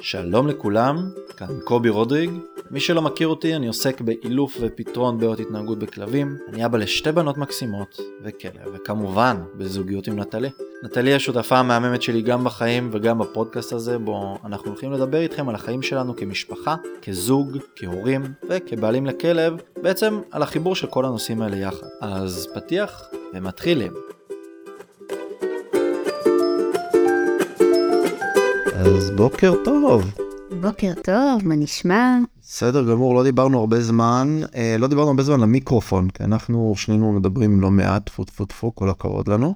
שלום לכולם, כאן קובי רודריג. מי שלא מכיר אותי, אני עוסק באילוף ופתרון בעיות התנהגות בכלבים. אני אבא לשתי בנות מקסימות וכלב, וכמובן בזוגיות עם נטלי. נטלי השותפה המהממת שלי גם בחיים וגם בפודקאסט הזה, בו אנחנו הולכים לדבר איתכם על החיים שלנו כמשפחה, כזוג, כהורים וכבעלים לכלב, בעצם על החיבור של כל הנושאים האלה יחד. אז פתיח ומתחילים. אז בוקר טוב. בוקר טוב, מה נשמע? בסדר גמור, לא דיברנו הרבה זמן, אה, לא דיברנו הרבה זמן למיקרופון, כי אנחנו שנינו מדברים לא מעט, טפו טפו טפו, כל הכבוד לנו.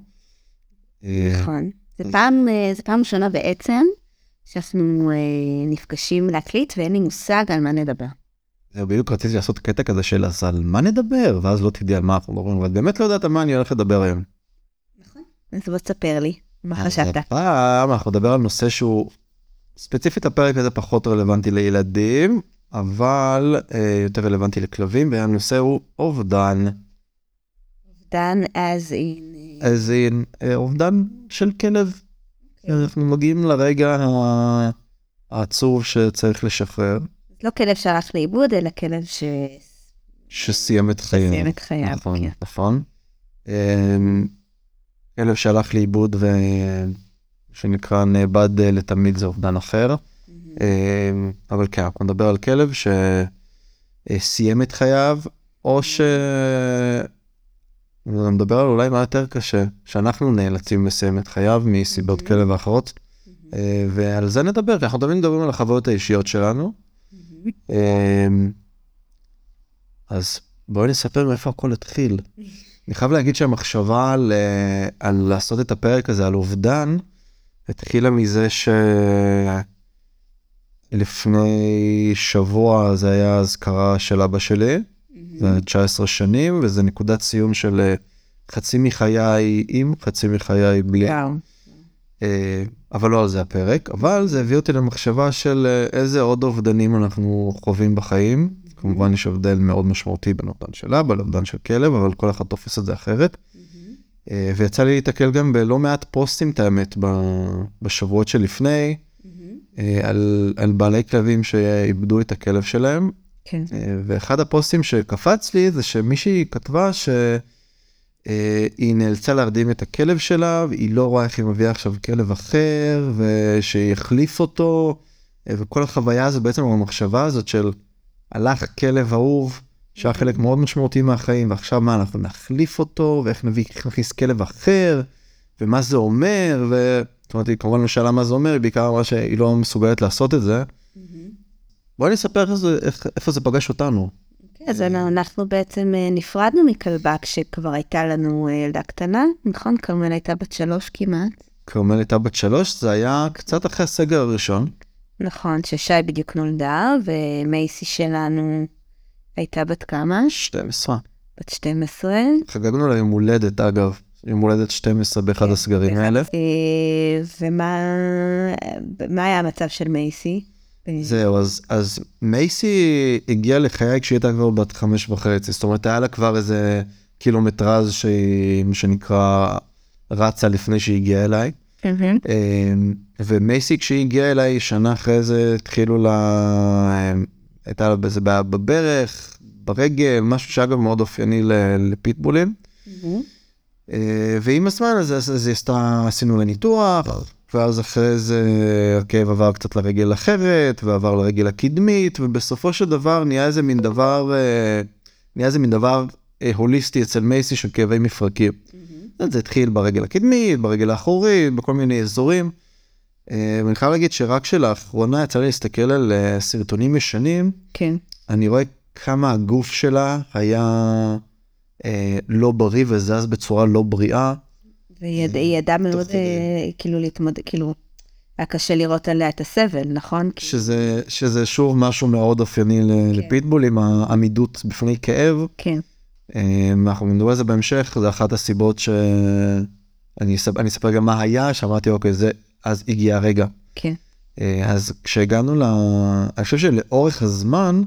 אה, נכון. זה פעם, אה, זה פעם ראשונה בעצם שאנחנו אה, נפגשים להקליט ואין לי מושג על מה נדבר. זהו, בדיוק רציתי לעשות קטע כזה של אז על מה נדבר, ואז לא תדעי על מה אנחנו מדברים, ואת באמת לא יודעת על מה אני הולך לדבר היום. נכון. אז בוא תספר לי, מה חשבת? הפעם אנחנו נדבר על נושא שהוא ספציפית הפרק הזה פחות רלוונטי לילדים, אבל אה, יותר רלוונטי לכלבים, והנושא הוא אובדן. אובדן as in... as in אה, אובדן של כלב. Okay. אוקיי. אנחנו מגיעים לרגע העצוב שצריך לשחרר. לא כלב שהלך לאיבוד, אלא כלב ש... שסיים את חייו. שסיים את חייו, נכון, כן. נכון. אה, כלב שהלך לאיבוד ו... שנקרא נאבד אה, לתמיד זה אובדן אחר. אה, אבל כן, אנחנו נדבר על כלב שסיים את חייו, או ש... נדבר על אולי מה יותר קשה, שאנחנו נאלצים לסיים את חייו מסיבות כאלה ואחרות, אה, ועל זה נדבר, כי אנחנו תמיד מדברים על החוויות האישיות שלנו. אז בואי נספר מאיפה הכל התחיל. אני חייב להגיד שהמחשבה על, על לעשות את הפרק הזה על אובדן, התחילה מזה שלפני שבוע זה היה אזכרה של אבא שלי, זה 19 שנים, וזה נקודת סיום של אה, חצי מחיי עם, חצי מחיי בלי. אה, אבל לא על זה הפרק, אבל זה הביא אותי למחשבה של אה, איזה עוד אובדנים אנחנו חווים בחיים. כמובן יש הבדל מאוד משמעותי בין אובדן של אבא לאובדן של כלב, אבל כל אחד תופס את זה אחרת. אה, ויצא לי להתקל גם בלא מעט פוסטים, את האמת, בשבועות שלפני, mm-hmm. על, על בעלי כלבים שאיבדו את הכלב שלהם. כן. אה, ואחד הפוסטים שקפץ לי זה שמישהי כתבה שהיא נאלצה להרדים את הכלב שלה, והיא לא רואה איך היא מביאה עכשיו כלב אחר, ושיחליף אותו, וכל החוויה הזו בעצם המחשבה הזאת של הלך כלב אהוב. שהיה חלק מאוד משמעותי מהחיים, ועכשיו מה, אנחנו נחליף אותו, ואיך נביא, נכניס כלב אחר, ומה זה אומר, ו... זאת אומרת, היא כמובן לא שאלה מה זה אומר, היא בעיקר אמרה שהיא לא מסוגלת לעשות את זה. בואי נספר איפה זה פגש אותנו. כן, אז אנחנו בעצם אה, נפרדנו מכלבה כשכבר הייתה לנו אה, ילדה קטנה, נכון? כרמל הייתה בת שלוש כמעט. כרמל הייתה בת שלוש, זה היה קצת אחרי הסגר הראשון. נכון, ששי בדיוק נולדה, ומייסי שלנו הייתה בת כמה? 12. בת 12. חגגנו לה יום הולדת, אגב. יום הולדת 12 באחד כן, הסגרים האלה. אה, ומה היה המצב של מייסי? זהו, אז, אז מייסי הגיעה לחיי כשהיא הייתה כבר בת חמש וחצי, זאת אומרת, היה לה כבר איזה קילומטרז שהיא, מה שנקרא, רצה לפני שהיא הגיעה אליי. אה, ומייסי כשהיא הגיעה אליי, שנה אחרי זה התחילו לה... הייתה לה איזה בעיה בברך, ברגל, משהו שאגב מאוד אופייני לפיטבולים. Mm-hmm. ועם הזמן הזה, אז היא עשתה, עשינו לה ניתוח, ואז אחרי זה הכאב עבר קצת לרגל אחרת, ועבר לרגל הקדמית, ובסופו של דבר נהיה איזה מין דבר, אה, נהיה איזה מין דבר אה, הוליסטי אצל מייסי של כאבי מפרקים. Mm-hmm. זה התחיל ברגל הקדמית, ברגל האחורית, בכל מיני אזורים. אה, ואני חייב להגיד שרק שלאחרונה יצא לי להסתכל על אה, סרטונים ישנים, כן. אני רואה כמה הגוף שלה היה אה, לא בריא וזז בצורה לא בריאה. והיא אה, ידעה מאוד אה, כאילו להתמודד, כאילו, היה קשה לראות עליה את הסבל, נכון? שזה, שזה שוב משהו מאוד אופייני כן. לפיטבולים, העמידות בפני כאב. כן. אה, אנחנו נדבר על זה בהמשך, זה אחת הסיבות שאני אספר גם מה היה, שאמרתי, אוקיי, זה אז הגיע הרגע. כן. אה, אז כשהגענו ל... אני חושב שלאורך הזמן,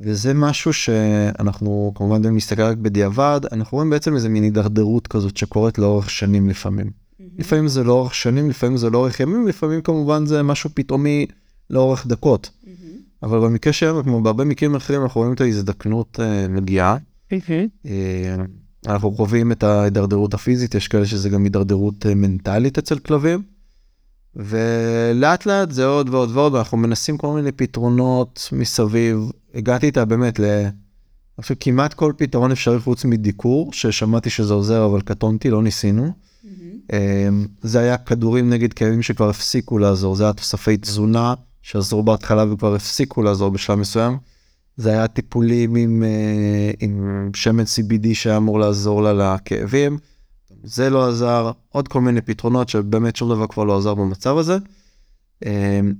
וזה משהו שאנחנו כמובן אם נסתכל רק בדיעבד, אנחנו רואים בעצם איזה מין הידרדרות כזאת שקורית לאורך שנים לפעמים. Mm-hmm. לפעמים זה לאורך שנים, לפעמים זה לאורך ימים, לפעמים כמובן זה משהו פתאומי לאורך דקות. אבל במקרה שלנו, כמו בהרבה מקרים אחרים, אנחנו רואים את ההזדקנות אה, מגיעה. אה, אנחנו חווים את ההידרדרות הפיזית, יש כאלה שזה גם הידרדרות אה, מנטלית אצל כלבים. ולאט לאט זה עוד ועוד ועוד, ואנחנו מנסים כל מיני פתרונות מסביב. הגעתי איתה באמת ל... חושב כמעט כל פתרון אפשרי חוץ מדיקור, ששמעתי שזה עוזר, אבל קטונתי, לא ניסינו. Mm-hmm. זה היה כדורים נגד כאבים שכבר הפסיקו לעזור, זה היה תוספי תזונה שעזרו בהתחלה וכבר הפסיקו לעזור בשלב מסוים. זה היה טיפולים עם, אה, עם שמן CBD שהיה אמור לעזור לה לכאבים. זה לא עזר, עוד כל מיני פתרונות שבאמת שום דבר כבר לא עזר במצב הזה. אמ,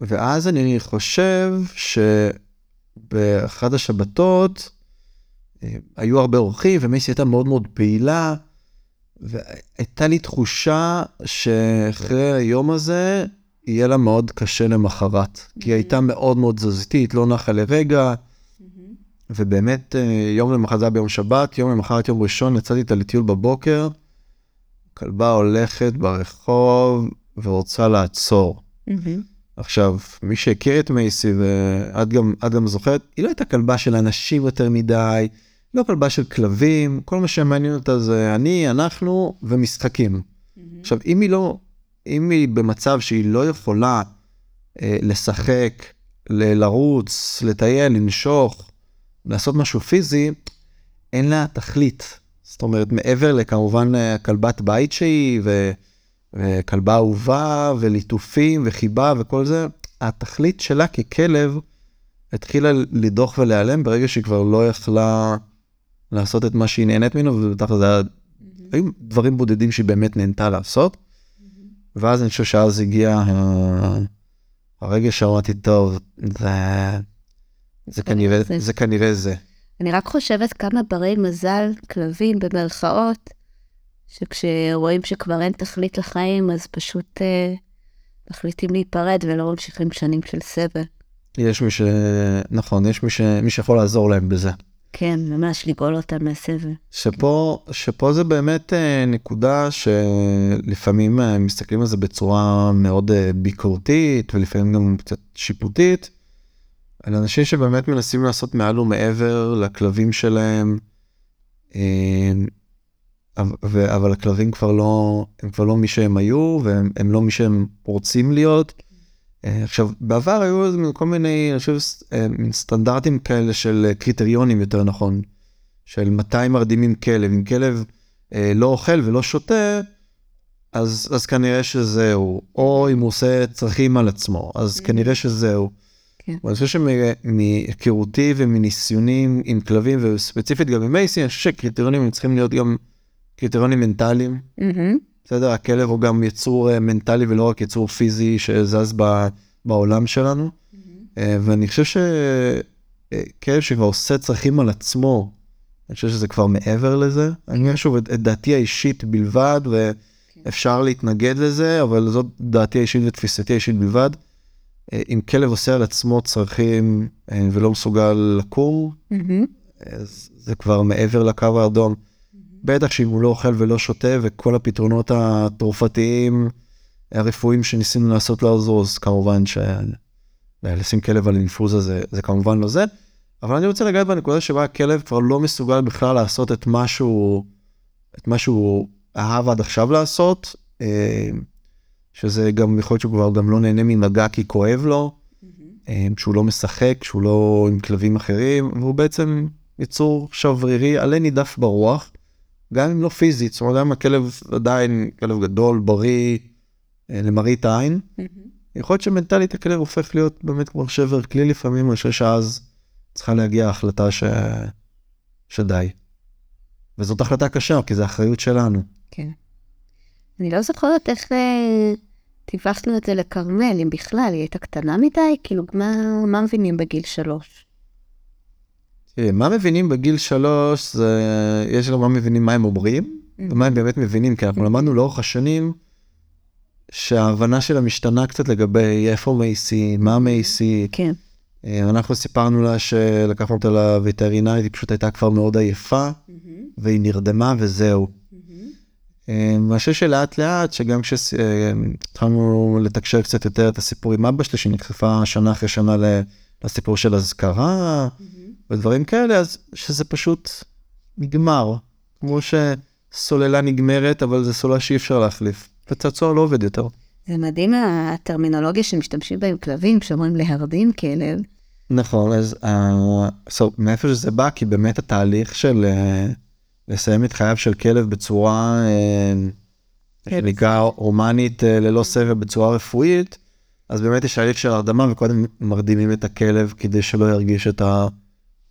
ואז אני חושב שבאחד השבתות אה, היו הרבה אורחים ומייסי הייתה מאוד מאוד פעילה, והייתה לי תחושה שאחרי היום הזה יהיה לה מאוד קשה למחרת, כי היא הייתה מאוד מאוד תזזיתית, לא נחה לרגע, ובאמת אה, יום למחרת זה היה ביום שבת, יום למחרת יום ראשון יצאתי איתה לטיול בבוקר, כלבה הולכת ברחוב ורוצה לעצור. עכשיו, מי שהכיר את מייסי, ואת גם, גם זוכרת, היא לא הייתה כלבה של אנשים יותר מדי, לא כלבה של כלבים, כל מה שמעניין אותה זה אני, אנחנו ומשחקים. עכשיו, אם היא לא, אם היא במצב שהיא לא יכולה אה, לשחק, ל- לרוץ, לטייל, לנשוך, לעשות משהו פיזי, אין לה תכלית. זאת אומרת, מעבר לכמובן אה, כלבת בית שהיא, ו... וכלבה אהובה, וליטופים, וחיבה, וכל זה, התכלית שלה ככלב התחילה לדוח ולהיעלם ברגע שהיא כבר לא יכלה לעשות את מה שהיא נהנית ממנו, ובטח זה היה, היו דברים בודדים שהיא באמת נהנתה לעשות. ואז אני חושב שאז הגיע הרגע שאמרתי, טוב, זה, זה, כנראה, זה. זה כנראה זה. אני רק חושבת כמה ברי מזל, כלבים במרכאות, שכשרואים שכבר אין תכלית לחיים, אז פשוט אה, מחליטים להיפרד ולא ממשיכים שנים של סבל. יש מי ש... נכון, יש מי, ש... מי שיכול לעזור להם בזה. כן, ממש לגאול אותם מהסבל. שפה, שפה זה באמת אה, נקודה שלפעמים אה, מסתכלים על זה בצורה מאוד אה, ביקורתית ולפעמים גם קצת שיפוטית. על אנשים שבאמת מנסים לעשות מעל ומעבר לכלבים שלהם, אבל הכלבים כבר לא, הם כבר לא מי שהם היו והם לא מי שהם רוצים להיות. אה, עכשיו, בעבר היו כל מיני, אני חושב, אה, סטנדרטים כאלה של אה, קריטריונים יותר נכון, של מתי מרדימים כלב. אם כלב לא אוכל ולא שותה, אז, אז כנראה שזהו. או אם הוא עושה צרכים על עצמו, אז mm-hmm. כנראה שזהו. כן. אני חושב שמהיכרותי ומניסיונים עם כלבים, וספציפית גם עם מייסי, אני חושב שקריטריונים צריכים להיות גם קריטריונים מנטליים. Mm-hmm. בסדר? הכלב הוא גם יצור מנטלי ולא רק יצור פיזי שזז ב, בעולם שלנו. Mm-hmm. ואני חושב שכלב שכבר עושה צרכים על עצמו, אני חושב שזה כבר מעבר לזה. אני אומר שוב את, את דעתי האישית בלבד, ואפשר להתנגד לזה, אבל זאת דעתי האישית ותפיסתי האישית בלבד. אה, אם כלב עושה על עצמו צרכים ולא מסוגל לקום, mm-hmm. זה כבר מעבר לקו האדום. בטח שאם הוא לא אוכל ולא שותה וכל הפתרונות התרופתיים הרפואיים שניסינו לעשות לעזור, אז כמובן שלשים כלב על אינפוזה זה, זה כמובן לא זה. אבל אני רוצה לגעת בנקודה שבה הכלב כבר לא מסוגל בכלל לעשות את מה שהוא, את מה שהוא אהב עד עכשיו לעשות, אה, שזה גם יכול להיות שהוא כבר גם לא נהנה ממגע כי כואב לו, mm-hmm. שהוא לא משחק, שהוא לא עם כלבים אחרים, והוא בעצם יצור שברירי עלה נידף ברוח. גם אם לא פיזית, זאת אומרת, גם הכלב עדיין כלב גדול, בריא, אה, למראית העין, יכול להיות שמנטלית הכלב הופך להיות באמת כמו שבר כלי לפעמים, אני חושב שאז צריכה להגיע ההחלטה ש... שדי. וזאת החלטה קשה, כי זו אחריות שלנו. כן. אני לא זוכרת איך אה, טיווחנו את זה לכרמל, אם בכלל, היא הייתה קטנה מדי, כאילו, מה, מה מבינים בגיל שלוש? מה מבינים בגיל שלוש, זה, יש גם מה מבינים מה הם אומרים, mm-hmm. ומה הם באמת מבינים, כי אנחנו mm-hmm. למדנו לאורך השנים שההבנה שלה משתנה קצת לגבי איפה מייסי, מה מייסי. כן. אה, אנחנו סיפרנו לה שלקחנו אותה לווטרינרית, היא פשוט הייתה כבר מאוד עייפה, mm-hmm. והיא נרדמה וזהו. אה, מה שיש שלאט לאט, שגם כשהתחלנו לתקשר קצת יותר את הסיפור עם אבא שלי, שנחשפה שנה אחרי שנה לסיפור של אזכרה ודברים כאלה, אז שזה פשוט נגמר. כמו שסוללה נגמרת, אבל זו סוללה שאי אפשר להחליף. וצעצוע לא עובד יותר. זה מדהים הטרמינולוגיה שמשתמשים בה עם כלבים, שאומרים להרדים כלב. נכון, אז uh, so, מאיפה שזה בא, כי באמת התהליך של uh, לסיים את חייו של כלב בצורה uh, שנקרא הומנית uh, ללא סבל בצורה רפואית, אז באמת יש הליך של הרדמה וקודם מרדימים את הכלב כדי שלא ירגיש את ה...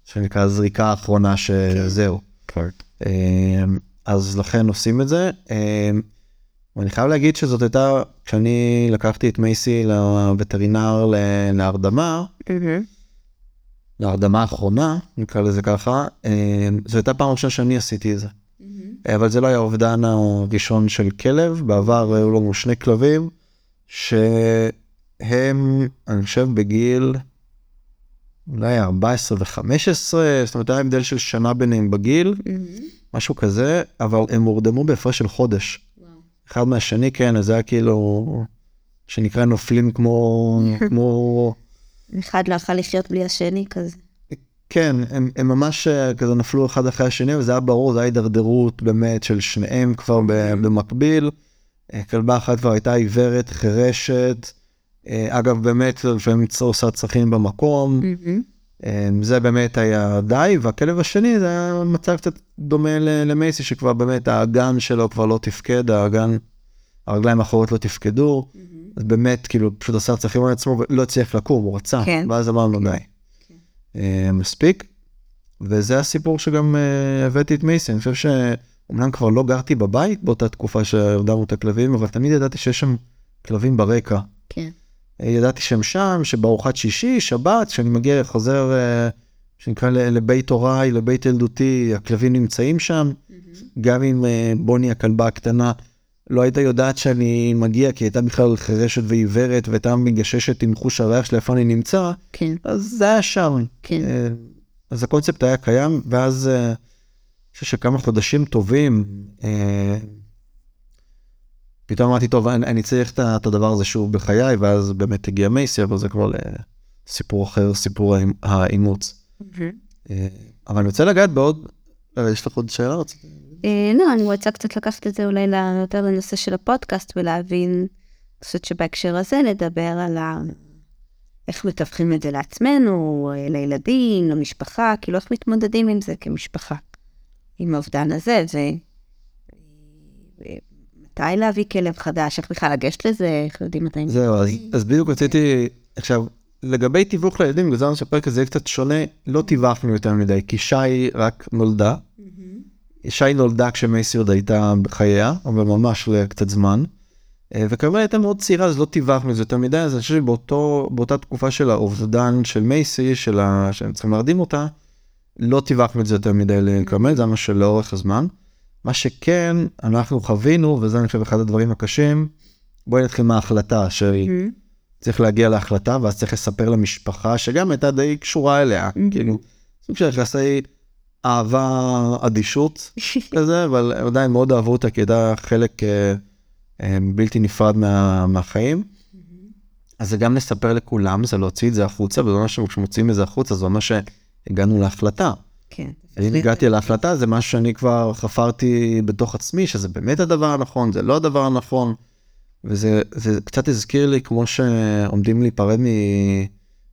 שנקרא הזריקה האחרונה שזהו. כן. אז לכן עושים את זה. Uh, ואני חייב להגיד שזאת הייתה, כשאני לקחתי את מייסי לווטרינר להרדמה, להרדמה האחרונה, נקרא לזה ככה, אה, זו הייתה פעם ראשונה שאני עשיתי את זה. אבל זה לא היה האובדן הראשון של כלב, בעבר היו לנו שני כלבים, שהם, אני חושב, בגיל אולי 14 ו-15, זאת אומרת, היה הבדל של שנה ביניהם בגיל, משהו כזה, אבל הם הורדמו בהפרש של חודש. אחד מהשני, כן, אז זה היה כאילו, שנקרא נופלים כמו, כמו... אחד לא יכול לחיות בלי השני כזה. כן, הם, הם ממש אה, כזה נפלו אחד אחרי השני, וזה היה ברור, זה היה הידרדרות באמת של שניהם כבר במקביל. אה, כלבה אחת כבר הייתה עיוורת, חירשת. אה, אגב, באמת, לפעמים עושה צרכים במקום. זה באמת היה די, והכלב השני זה היה מצב קצת דומה למייסי, שכבר באמת האגן שלו כבר לא תפקד, האגן, הרגליים האחורות לא תפקדו. אז באמת, כאילו, פשוט עשה צרכים על עצמו ולא הצליח לקום, הוא רצה, כן. ואז אמרנו די. כן. Uh, מספיק. וזה הסיפור שגם הבאתי את מייסי, אני חושב שאומנם כבר לא גרתי בבית באותה תקופה שהרדמנו את הכלבים, אבל תמיד ידעתי שיש שם כלבים ברקע. כן. Uh, ידעתי שהם שם, שבארוחת שישי, שבת, כשאני מגיע, חוזר, uh, שנקרא לבית הוריי, לבית ילדותי, הכלבים נמצאים שם. גם עם uh, בוני הכלבה הקטנה. לא הייתה יודעת שאני מגיע, כי הייתה בכלל חירשת ועיוורת, והייתה מגששת עם חוש הריח של איפה אני נמצא, כן. אז זה היה שם. כן. אה, אז הקונספט היה קיים, ואז אה, אני חושב שכמה חודשים טובים, אה, פתאום אמרתי, טוב, אני, אני צריך את הדבר הזה שוב בחיי, ואז באמת הגיע מייסי, אבל זה כבר לסיפור אחר, סיפור האימוץ. אבל אני רוצה לגעת בעוד, יש לך עוד שאלה? אה, לא, אני רוצה קצת לקחת את זה אולי יותר לנושא של הפודקאסט ולהבין, אני חושבת שבהקשר הזה נדבר על ה... איך מתווכים את זה לעצמנו, לילדים, למשפחה, כאילו איך מתמודדים עם זה כמשפחה, עם האובדן הזה, ו... מתי להביא כלב חדש, איך בכלל לגשת לזה, איך יודעים מתי... זהו, אז, בדיוק רציתי, עכשיו, לגבי תיווך לילדים, גזרנו שהפרק הזה יהיה קצת שונה, לא תיווכנו יותר מדי, כי שי רק נולדה, שי נולדה כשמייסי עוד הייתה בחייה, אבל ממש לקצת זמן. אה, וכמובן הייתה מאוד צעירה, אז לא טיווחנו את זה יותר מדי, אז אני חושב שבאותה תקופה של האובדן של מייסי, של ה... שהם צריכים להרדים אותה, לא טיווחנו את זה יותר מדי לכרמל, זה מה שלאורך הזמן. מה שכן, אנחנו חווינו, וזה אני חושב אחד הדברים הקשים, בואי נתחיל מההחלטה, שצריך להגיע להחלטה, ואז צריך לספר למשפחה, שגם הייתה די קשורה אליה, כאילו, סוג של יחסי אהבה אדישות כזה, אבל עדיין מאוד אהבו אותה, כי הייתה חלק אה, אה, בלתי נפרד מה, מהחיים. אז זה גם לספר לכולם, זה להוציא את זה החוצה, וזה אומר שכשמוציאים את זה החוצה, זה אומר שהגענו להחלטה. כן. אם הגעתי להחלטה, זה משהו שאני כבר חפרתי בתוך עצמי, שזה באמת הדבר הנכון, זה לא הדבר הנכון. וזה קצת הזכיר לי כמו שעומדים להיפרד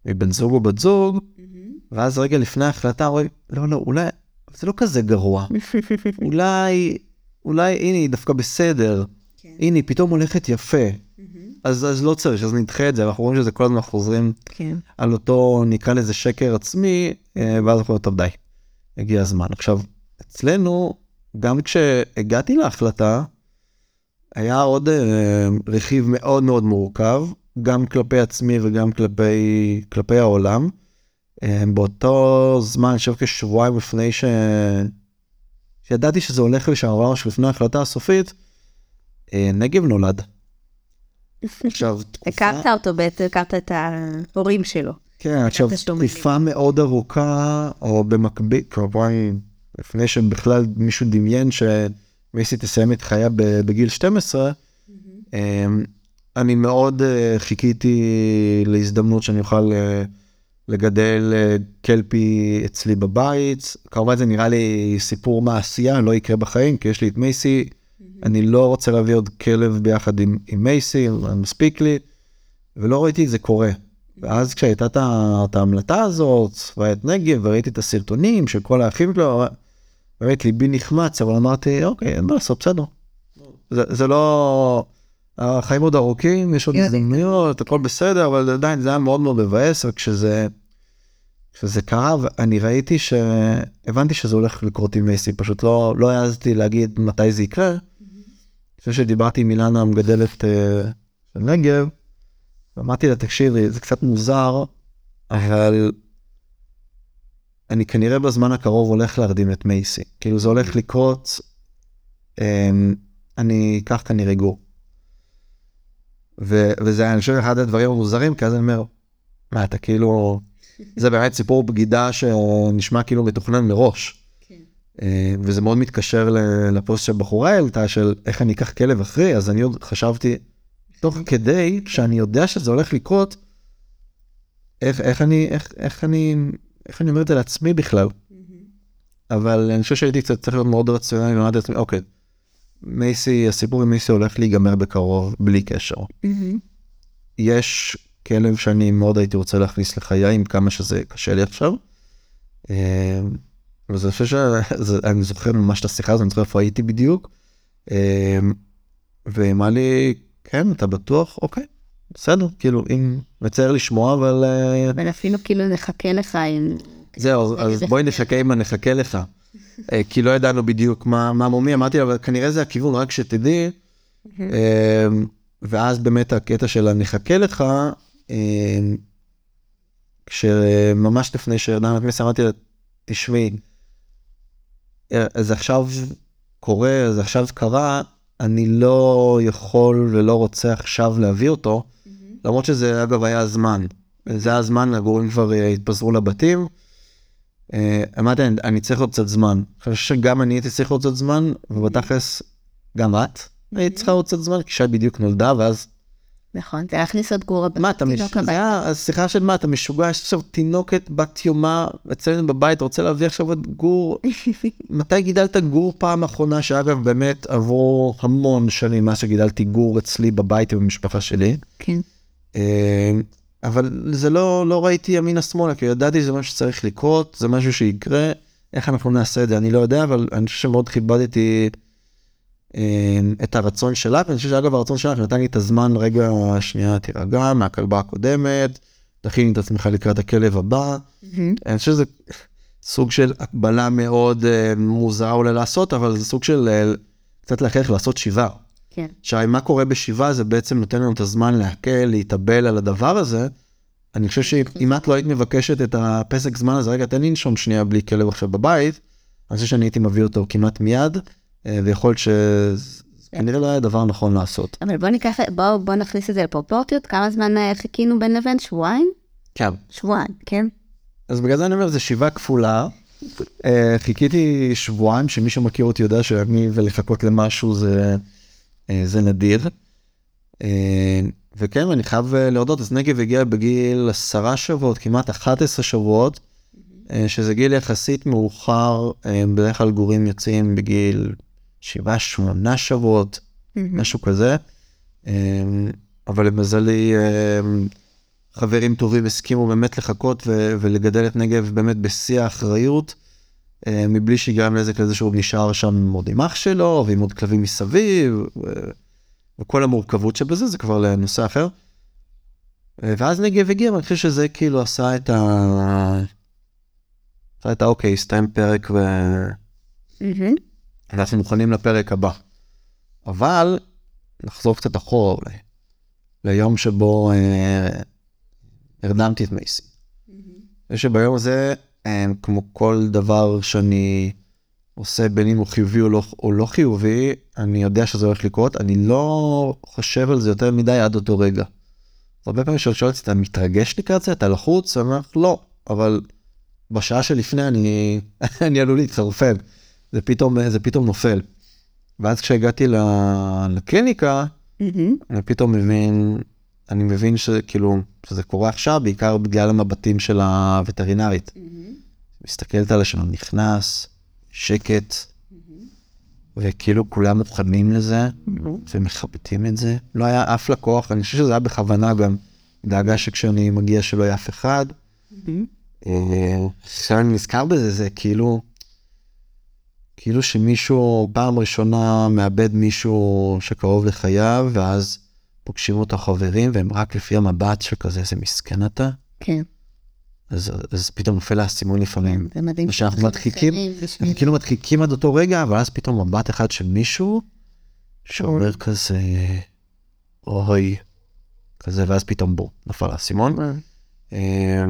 מבן זוג או בת זוג, ואז רגע לפני ההחלטה, רואים, לא, לא, אולי, זה לא כזה גרוע. אולי, אולי, הנה, היא דווקא בסדר. כן. הנה, היא פתאום הולכת יפה. אז, אז לא צריך, אז נדחה את זה, אנחנו רואים שזה כל הזמן חוזרים כן. על אותו, נקרא לזה שקר עצמי, אה, ואז אנחנו אומרים, טוב, די, הגיע הזמן. עכשיו, אצלנו, גם כשהגעתי להחלטה, היה עוד אה, רכיב מאוד מאוד מורכב, גם כלפי עצמי וגם כלפי, כלפי העולם. אה, באותו זמן, אני חושב כשבועיים לפני ש... שידעתי שזה הולך לשם, ממש לפני ההחלטה הסופית, אה, נגב נולד. עכשיו, תקופה... הכרת אותו בעצם, הכרת את ההורים שלו. כן, עכשיו, תקופה מאוד ארוכה, או במקביל, כמובן, לפני שבכלל מישהו דמיין מייסי תסיים את חייה בגיל 12, אמ, אני מאוד אה, חיכיתי להזדמנות שאני אוכל אה, לגדל אה, קלפי אצלי בבית. כמובן זה נראה לי סיפור מעשייה, לא יקרה בחיים, כי יש לי את מייסי, אני לא רוצה להביא עוד כלב ביחד עם, עם מייסי, מספיק לי, ולא ראיתי את זה קורה. ואז כשהייתה את ההמלטה הזאת, ואת נגב, וראיתי את הסרטונים של כל האחים שלו, באמת ליבי נחמץ, אבל אמרתי, אוקיי, אין מה לעשות, בסדר. זה, זה לא... החיים עוד ארוכים, יש עוד הזדמנויות, הכל בסדר, אבל עדיין זה היה מאוד מאוד מבאס, וכשזה כשזה קרה, ואני ראיתי ש... הבנתי שזה הולך לקרות עם מייסי, פשוט לא, לא העזתי להגיד מתי זה יקרה. לפני שדיברתי עם אילנה המגדלת uh, של נגב, ואמרתי לה, תקשיבי, זה קצת מוזר, אבל אני כנראה בזמן הקרוב הולך להרדים את מייסי. כאילו זה הולך לקרות, um, אני אקח כנראה גור. ו- וזה אני חושב אחד הדברים המוזרים כי אז אני אומר מה אתה כאילו זה באמת סיפור בגידה שנשמע כאילו מתוכנן מראש. כן. אה, וזה מאוד מתקשר לפוסט שבחורה העלתה של איך אני אקח כלב אחרי אז אני עוד חשבתי תוך כדי שאני יודע שזה הולך לקרות. איך, איך אני איך, איך אני איך אני אומר את זה לעצמי בכלל. אבל אני חושב שהייתי קצת צריך להיות מאוד רציונלי ואמרתי לעצמי אוקיי. מייסי, הסיפור עם מייסי הולך להיגמר בקרוב, בלי קשר. Mm-hmm. יש כלב שאני מאוד הייתי רוצה להכניס לחיי, עם כמה שזה קשה לי עכשיו. אה, וזה חושב שאני זוכר ממש את השיחה הזאת, אני זוכר איפה הייתי בדיוק. אה, ואמר לי, כן, אתה בטוח? אוקיי, בסדר, כאילו, אם מצער לשמוע, אבל... אה, אבל אפילו כאילו נחכה לך עם... זהו, אז בואי נחכה אם נחכה לך. אה, כי לא ידענו בדיוק מה, מה מומי, אמרתי אבל כנראה זה הכיוון, רק שתדעי. אה, ואז באמת הקטע של הנחכה לך, אה, כשממש לפני שירדנו את מסר, אמרתי לה, תשמעי, זה עכשיו קורה, זה עכשיו קרה, אני לא יכול ולא רוצה עכשיו להביא אותו, למרות שזה אגב היה הזמן. זה הזמן, הגורים כבר התפזרו לבתים. אה, אמרתי, אני צריך עוד קצת זמן. אני חושב שגם אני הייתי צריך עוד קצת זמן, ובתכלס, גם את היית צריכה עוד קצת זמן, כי שי בדיוק נולדה, ואז... נכון, זה להכניס עוד גור מה, אתה משוגע, זה היה שיחה של מה, אתה משוגע, יש עכשיו תינוקת בת יומה אצלנו בבית, רוצה להביא עכשיו עוד גור? מתי גידלת גור פעם אחרונה, שאגב, באמת עברו המון שנים מאז שגידלתי גור אצלי בבית עם המשפחה שלי. כן. אה, אבל זה לא, לא ראיתי ימינה שמאלה, כי ידעתי שזה משהו שצריך לקרות, זה משהו שיקרה, איך אנחנו נעשה את זה אני לא יודע, אבל אני חושב שמאוד כיבדתי את הרצון שלה, ואני חושב שאגב הרצון שלך נתן לי את הזמן רגע שנייה תירגע מהכלבה הקודמת, תכין את עצמך לקראת הכלב הבא, mm-hmm. אני חושב שזה סוג של הקבלה מאוד uh, מוזרה אולי לעשות, אבל זה סוג של uh, קצת להכריח לעשות שיבה. כן. עכשיו, מה קורה בשבעה זה בעצם נותן לנו את הזמן להקל, להתאבל על הדבר הזה. אני חושב שאם את לא היית מבקשת את הפסק זמן הזה, רגע, תן לי לנשום שנייה בלי כלב עכשיו בבית, אני חושב שאני הייתי מביא אותו כמעט מיד, ויכול להיות שכנראה לא היה דבר נכון לעשות. אבל בוא ניקח, בוא, בוא נכניס את זה לפרופורטיות, כמה זמן אה, חיכינו בין לבין? שבועיים? כן. שבועיים, כן. אז בגלל זה אני אומר, זה שיבה כפולה. אה, חיכיתי שבועיים, שמי שמכיר אותי יודע שאני ולחכות למשהו זה... אה, זה נדיר. אה, וכן, אני חייב אה, להודות, אז נגב הגיע בגיל עשרה שבועות, כמעט 11 שבועות, שזה גיל יחסית מאוחר, בדרך כלל גורים יוצאים בגיל 7-8 שבועות, משהו כזה. אבל למזלי, חברים טובים הסכימו באמת לחכות ולגדל את נגב באמת בשיא האחריות. אה, מבלי שיגרם נזק לזה שהוא נשאר שם עוד עם אח שלו ועם עוד כלבים מסביב וכל המורכבות שבזה זה כבר לנושא אחר. אה, ואז נגב הגיע ואני חושב שזה כאילו עשה את ה... עשה את האוקיי, הסתיים פרק ו... אנחנו מוכנים לפרק הבא. אבל נחזור קצת אחורה אולי, ליום שבו אה, הרדמתי את מייסי. Mm-hmm. שביום הזה כמו כל דבר שאני עושה בין אם הוא חיובי או לא, או לא חיובי, אני יודע שזה הולך לקרות, אני לא חושב על זה יותר מדי עד אותו רגע. הרבה פעמים שואל אותי, אתה מתרגש לקראת זה? אתה לחוץ? אני אומר, לא, אבל בשעה שלפני אני, אני עלול להתחרפן, זה פתאום, זה פתאום נופל. ואז כשהגעתי לקליניקה, אני פתאום מבין, אני מבין שכאילו, שזה קורה עכשיו בעיקר בגלל המבטים של הווטרינרית. מסתכלת על השלום, נכנס, שקט, וכאילו כולם מוכנים לזה, ומכבדים את זה. לא היה אף לקוח, אני חושב שזה היה בכוונה גם, דאגה שכשאני מגיע שלא יהיה אף אחד. אה, עכשיו אני נזכר בזה, זה כאילו, כאילו שמישהו פעם ראשונה מאבד מישהו שקרוב לחייו, ואז פוגשים אותו חברים, והם רק לפי המבט שכזה, איזה מסכן אתה. כן. אז, אז פתאום נופל האסימון לפעמים. זה מדהים. ושאנחנו מדחיקים, אנחנו כאילו מדחיקים עד אותו רגע, אבל אז פתאום מבט אחד של מישהו, שאומר כזה, אוי, כזה, ואז פתאום בוא, נפל האסימון. אה,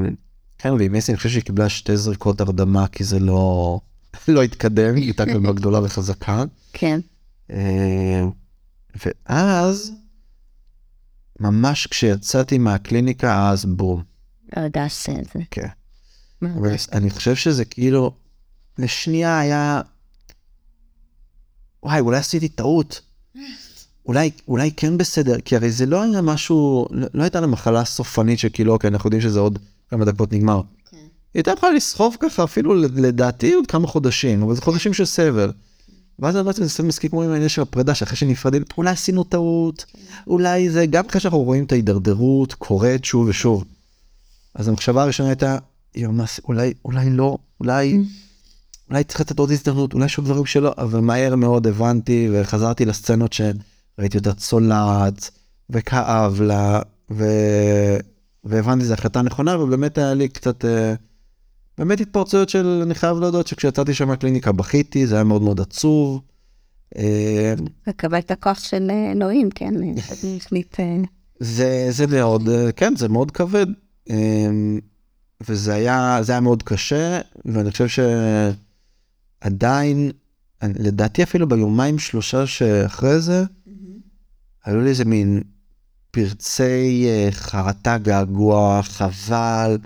כן, ועם אסי אני חושב שהיא קיבלה שתי זריקות הרדמה, כי זה לא, לא התקדם, היא הייתה כלבה גדולה וחזקה. כן. אה, ואז, ממש כשיצאתי מהקליניקה, אז בום. הרגשת את זה. כן. אני חושב שזה כאילו, לשנייה היה, וואי, אולי עשיתי טעות. אולי, אולי כן בסדר, כי הרי זה לא היה משהו, לא, לא הייתה לה מחלה סופנית שכאילו, אוקיי, אנחנו יודעים שזה עוד כמה דקות נגמר. היא הייתה יכולה לסחוב ככה אפילו לדעתי עוד כמה חודשים, אבל זה חודשים של סבל. ואז אמרתי, זה מסכים כמו עם העניין של הפרידה, שאחרי שנפרדים, אולי עשינו טעות, אולי זה, גם אחרי שאנחנו רואים את ההידרדרות קורית שוב ושוב. אז המחשבה הראשונה הייתה, "יואו, מה, אולי, אולי לא, אולי, אולי צריך לתת עוד הזדמנות, אולי עוד דברים שלא, אבל מהר מאוד הבנתי וחזרתי לסצנות שראיתי אותה צולעת וכאב לה, ו... והבנתי שזו החלטה נכונה, ובאמת היה לי קצת, אה, באמת התפרצויות של, אני חייב להודות שכשיצאתי שם מהקליניקה בכיתי, זה היה מאוד מאוד עצוב. אה, לקבל את הכוח של אה, אלוהים, כן? החליט... אה, זה, זה מאוד, אה, כן, זה מאוד כבד. אה, וזה היה, זה היה מאוד קשה, ואני חושב שעדיין, לדעתי אפילו ביומיים שלושה שאחרי זה, היו לי איזה מין פרצי אה, חרטה, געגוע, חבל, אה,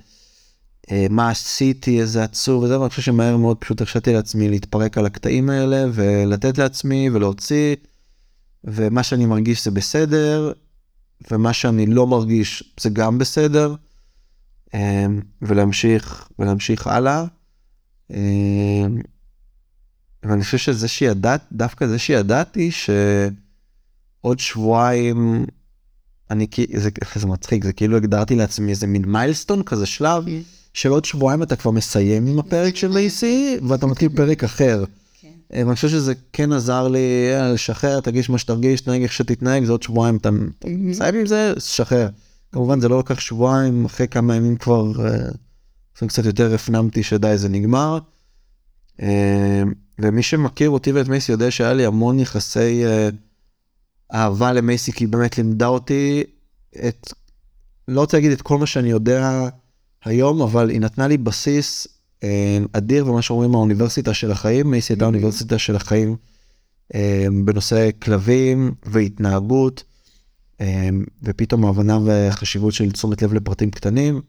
מה עשיתי, איזה עצוב וזה, ואני חושב שמהר מאוד פשוט הרשיתי לעצמי להתפרק על הקטעים האלה, ולתת לעצמי ולהוציא, ומה שאני מרגיש זה בסדר, ומה שאני לא מרגיש זה גם בסדר, אה, ולהמשיך, ולהמשיך הלאה. אה, ואני חושב שזה שידעת, דווקא זה שידעתי שעוד שבועיים, אני כאילו, זה, זה מצחיק, זה כאילו הגדרתי לעצמי איזה מין מיילסטון כזה שלב, של עוד שבועיים אתה כבר מסיים עם הפרק של לייסי, ואתה מתחיל פרק אחר. כן. ואני חושב שזה כן עזר לי אה, לשחרר, תרגיש מה שתרגיש, תנהג איך שתתנהג, זה עוד שבועיים, אתה מסיים עם זה, שחרר. כמובן זה לא לקח שבועיים, אחרי כמה ימים כבר, אה, קצת יותר הפנמתי שדי, זה נגמר. אה, ומי שמכיר אותי ואת מייסי יודע שהיה לי המון יחסי אה, אהבה למייסי, כי היא באמת לימדה אותי את, לא רוצה להגיד את כל מה שאני יודע היום, אבל היא נתנה לי בסיס אה, אדיר במה שאומרים האוניברסיטה של החיים, מייסי הייתה האוניברסיטה של החיים אה, בנושא כלבים והתנהגות, אה, ופתאום ההבנה והחשיבות של תשומת לב לפרטים קטנים.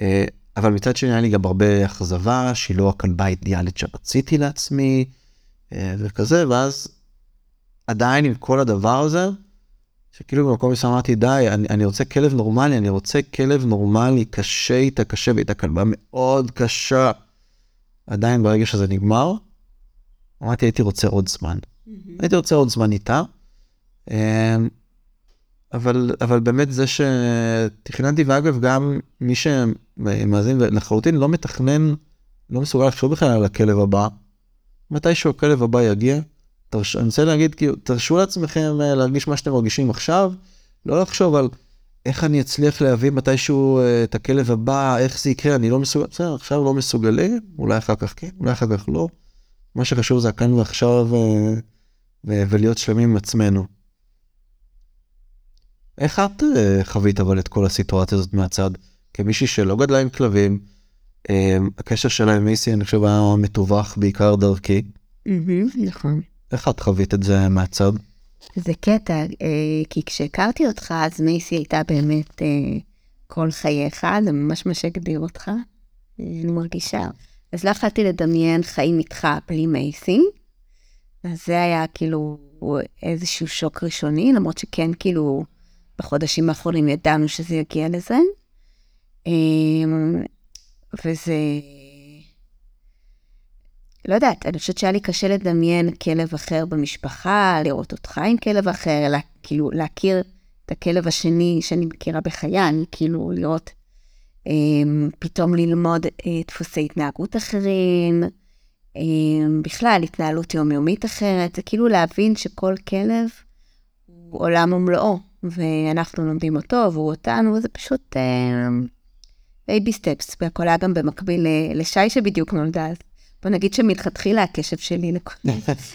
אה, אבל מצד שני היה לי גם הרבה אכזבה שהיא לא הכלבה האידיאלית שרציתי לעצמי אה, וכזה, ואז עדיין עם כל הדבר הזה, שכאילו במקום מסוים אמרתי די, אני, אני רוצה כלב נורמלי, אני רוצה כלב נורמלי, קשה איתה, קשה, והייתה כלבה מאוד קשה. עדיין ברגע שזה נגמר, אמרתי הייתי רוצה עוד זמן. הייתי רוצה עוד זמן איתה. אה, אבל, אבל באמת זה שתכננתי, ואגב, גם מי שמאזין לחלוטין לא מתכנן, לא מסוגל לחשוב בכלל על הכלב הבא. מתישהו הכלב הבא יגיע, תרש... אני רוצה להגיד, כאילו, תרשו לעצמכם אה, להרגיש מה שאתם מרגישים עכשיו, לא לחשוב על איך אני אצליח להביא מתישהו אה, את הכלב הבא, איך זה יקרה, אני לא מסוגל, בסדר, עכשיו לא מסוגלים, אולי אחר כך כן, אולי אחר כך לא. מה שחשוב זה הכאן ועכשיו אה, ו- ולהיות שלמים עם עצמנו. איך את חווית אבל את כל הסיטואציה הזאת מהצד? כמישהי שלא גדלה עם כלבים, הקשר שלה עם מייסי אני חושב היה מתווך בעיקר דרכי. נכון. איך את חווית את זה מהצד? זה קטע, אה, כי כשהכרתי אותך, אז מייסי הייתה באמת אה, כל חייך, זה ממש מה שהגדיר אותך, אה, אני מרגישה. אז לא יכולתי לדמיין חיים איתך בלי מייסי, אז זה היה כאילו איזשהו שוק ראשוני, למרות שכן, כאילו, בחודשים האחרונים ידענו שזה יגיע לזה. אמ, וזה... לא יודעת, אני חושבת שהיה לי קשה לדמיין כלב אחר במשפחה, לראות אותך עם כלב אחר, לה, כאילו להכיר את הכלב השני שאני מכירה בחיי, אני כאילו לראות, אה, פתאום ללמוד אה, דפוסי התנהגות אחרים, אה, בכלל התנהלות יומיומית אחרת, זה כאילו להבין שכל כלב הוא עולם ומלואו, ואנחנו לומדים אותו והוא אותנו, זה פשוט baby אה, steps, והכל היה גם במקביל לשי שבדיוק נולדה אז. בוא נגיד שמלכתחילה הקשב שלי לכל,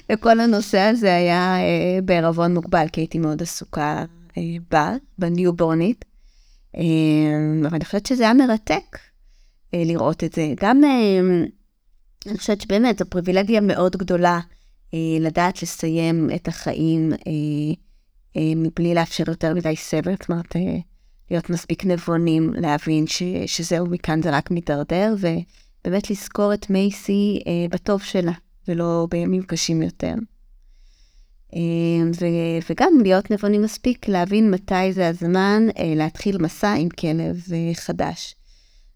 לכל הנושא הזה היה אה, בערבון מוגבל, כי הייתי מאוד עסוקה אה, בה, בניובורנית. אה, אבל אני חושבת שזה היה מרתק אה, לראות את זה. גם, אה, אני חושבת שבאמת זו פריבילגיה מאוד גדולה אה, לדעת לסיים את החיים אה, אה, מבלי לאפשר יותר מדי סבל, זאת אומרת, אה, להיות מספיק נבונים, להבין ש, שזהו, מכאן זה רק מידרדר, ו... באמת לזכור את מייסי אה, בטוב שלה, ולא בימים קשים יותר. אה, ו- וגם להיות נבונים מספיק להבין מתי זה הזמן אה, להתחיל מסע עם כלב אה, חדש.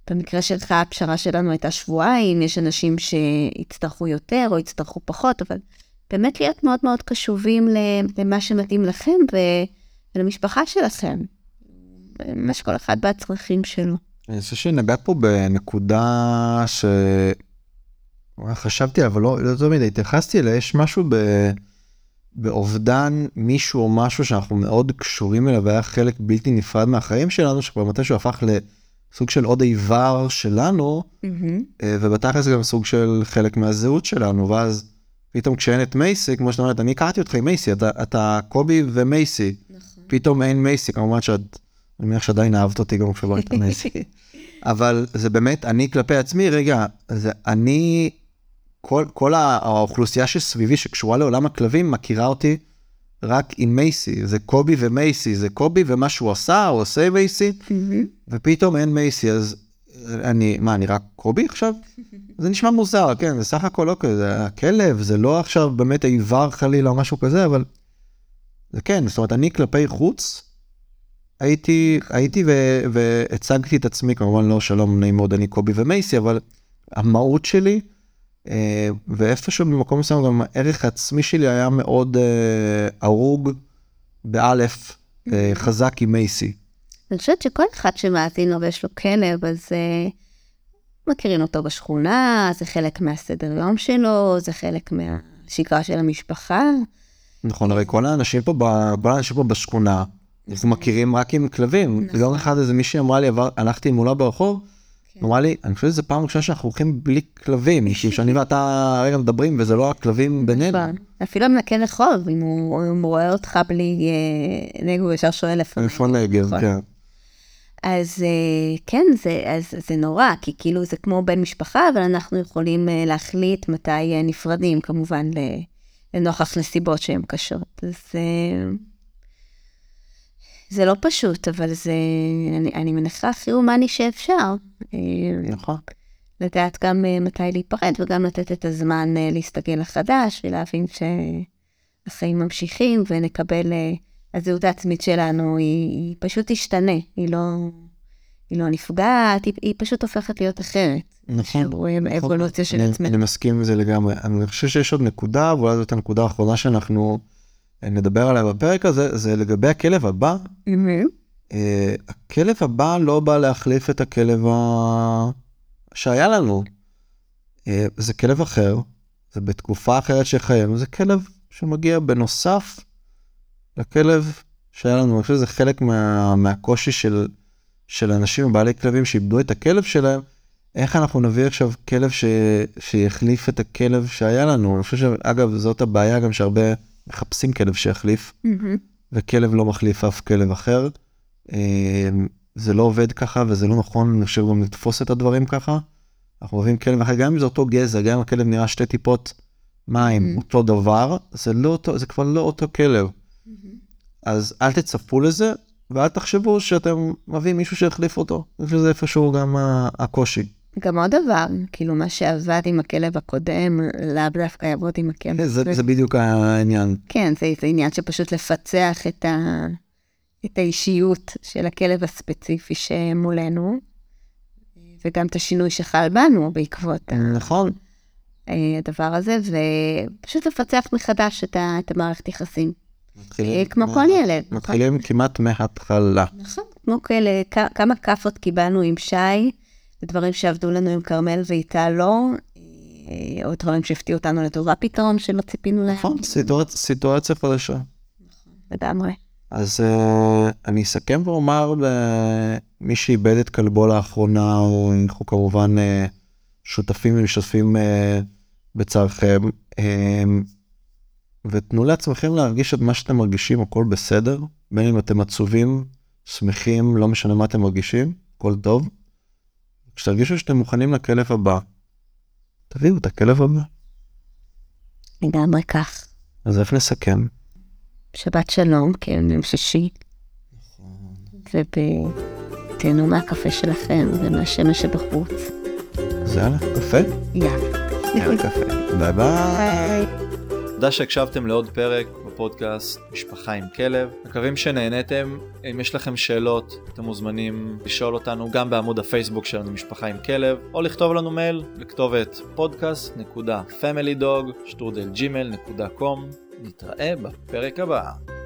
במקרה שלך הפשרה שלנו הייתה שבועיים, יש אנשים שיצטרכו יותר או יצטרכו פחות, אבל באמת להיות מאוד מאוד קשובים למה שמתאים לכם ולמשפחה שלכם. מה שכל אחד והצרכים שלו. אני חושב שנגעת פה בנקודה שחשבתי אבל לא, לא תמיד התייחסתי אליה, יש משהו ב... באובדן מישהו או משהו שאנחנו מאוד קשורים אליו והיה חלק בלתי נפרד מהחיים שלנו, שכבר מתישהו הפך לסוג של עוד איבר שלנו, mm-hmm. ובתכלס גם סוג של חלק מהזהות שלנו, ואז פתאום כשאין את מייסי, כמו שאת אומרת, אני הכרתי אותך עם מייסי, אתה, אתה קובי ומייסי, נכון. פתאום אין מייסי, כמובן שאת, אני מניח שעדיין אהבת אותי גם כשלא היית מייסי. אבל זה באמת אני כלפי עצמי, רגע, זה אני, כל, כל האוכלוסייה שסביבי שקשורה לעולם הכלבים מכירה אותי רק עם מייסי, זה קובי ומייסי, זה קובי ומה שהוא עשה, הוא עושה מייסי. ופתאום אין מייסי, אז אני, מה, אני רק קובי עכשיו? זה נשמע מוזר, כן, זה סך הכל לא כזה, הכלב, זה לא עכשיו באמת איבר חלילה או משהו כזה, אבל זה כן, זאת אומרת, אני כלפי חוץ, הייתי, הייתי ו, והצגתי את עצמי, כמובן לא שלום, נעים מאוד, אני קובי ומייסי, אבל המהות שלי, אה, ואיפשהו במקום מסוים גם הערך העצמי שלי היה מאוד אה, הרוג באלף, אה, חזק עם מייסי. אני חושבת שכל אחד שמאזין לו ויש לו כלב, אז מכירים אותו בשכונה, זה חלק מהסדר יום שלו, זה חלק מהשגרה של המשפחה. נכון, הרי כל האנשים פה, כל האנשים פה בשכונה, אנחנו מכירים רק עם כלבים. נכון. יום אחד איזה מישהי אמרה לי, הלכתי מולה ברחוב, כן. אמרה לי, אני חושב שזה פעם ראשונה שאנחנו הולכים בלי כלבים, כי שאני ואתה רגע מדברים וזה לא הכלבים בינינו. נכון. אפילו המנקה רחוב, אם הוא רואה אותך בלי אה, נגב, הוא ישר שואל איפה. איפה נגב, נכון. כן. אז אה, כן, זה, אז, זה נורא, כי כאילו זה כמו בן משפחה, אבל אנחנו יכולים אה, להחליט מתי נפרדים, כמובן, לנוכח נסיבות שהן קשות. אז זה לא פשוט, אבל זה, אני, אני מניחה הכי הומני שאפשר. נכון. לדעת גם אה, מתי להיפרד וגם לתת את הזמן אה, להסתגל לחדש ולהבין שהחיים ממשיכים ונקבל, אה, הזהות העצמית שלנו היא, היא פשוט תשתנה, היא לא, היא לא נפגעת, היא, היא פשוט הופכת להיות אחרת. נכון. רואים נכון. אבולוציה של עצמנו. אני מסכים עם זה לגמרי. אני חושב שיש עוד נקודה, ואולי זאת הנקודה האחרונה שאנחנו... נדבר עליה בפרק הזה, זה לגבי הכלב הבא. Uh, הכלב הבא לא בא להחליף את הכלב ה... שהיה לנו. Uh, זה כלב אחר, זה בתקופה אחרת של חיינו, זה כלב שמגיע בנוסף לכלב שהיה לנו. אני חושב שזה חלק מה, מהקושי של, של אנשים בעלי כלבים שאיבדו את הכלב שלהם. איך אנחנו נביא עכשיו כלב ש... שיחליף את הכלב שהיה לנו? אני חושב שאגב זאת הבעיה גם שהרבה מחפשים כלב שיחליף, mm-hmm. וכלב לא מחליף אף כלב אחר. אה, זה לא עובד ככה וזה לא נכון, אני חושב גם לתפוס את הדברים ככה. אנחנו אוהבים כלב אחר, גם אם זה אותו גזע, גם אם הכלב נראה שתי טיפות מים, mm-hmm. אותו דבר, זה, לא אותו, זה כבר לא אותו כלב. Mm-hmm. אז אל תצפו לזה, ואל תחשבו שאתם מביאים מישהו שיחליף אותו. אני חושב שזה איפשהו גם הקושי. גם עוד דבר, כאילו מה שעבד עם הכלב הקודם, לאו דווקא יעבוד עם הכלב. זה, זה בדיוק העניין. כן, זה, זה עניין שפשוט לפצח את, ה, את האישיות של הכלב הספציפי שמולנו, וגם את השינוי שחל בנו בעקבות נכון. הדבר הזה, ופשוט לפצח מחדש את, ה, את המערכת יחסים. מתחילים, כמו כל ילד. נכון? מתחילים כמעט מההתחלה. נכון, כמו כאלה, כמה כאפות קיבלנו עם שי, ודברים שעבדו לנו עם כרמל ואיתה לא, אה, או דברים שהפתיעו אותנו לטובה פתאום, שלא ציפינו להם. נכון, סיטואצ- סיטואציה חדשה. לגמרי. אז uh, אני אסכם ואומר למי שאיבד את כלבו לאחרונה, או אנחנו כמובן uh, שותפים ומשתתפים uh, בצערכם, ותנו לעצמכם להרגיש את מה שאתם מרגישים, הכל בסדר, בין אם אתם עצובים, שמחים, לא משנה מה אתם מרגישים, הכל טוב. כשתרגישו שאתם מוכנים לכלב הבא, תביאו את הכלב הבא. לגמרי כך. אז איך נסכם? שבת שלום, כן, יום שישי. ותהנו מהקפה שלכם ומהשמש שבחוץ. אז יאללה, קפה? יאללה. יאללה קפה. ביי ביי. תודה שהקשבתם לעוד פרק בפודקאסט משפחה עם כלב. מקווים שנהניתם. אם יש לכם שאלות, אתם מוזמנים לשאול אותנו גם בעמוד הפייסבוק שלנו משפחה עם כלב, או לכתוב לנו מייל לכתובת podcast.familydog.com. נתראה בפרק הבא.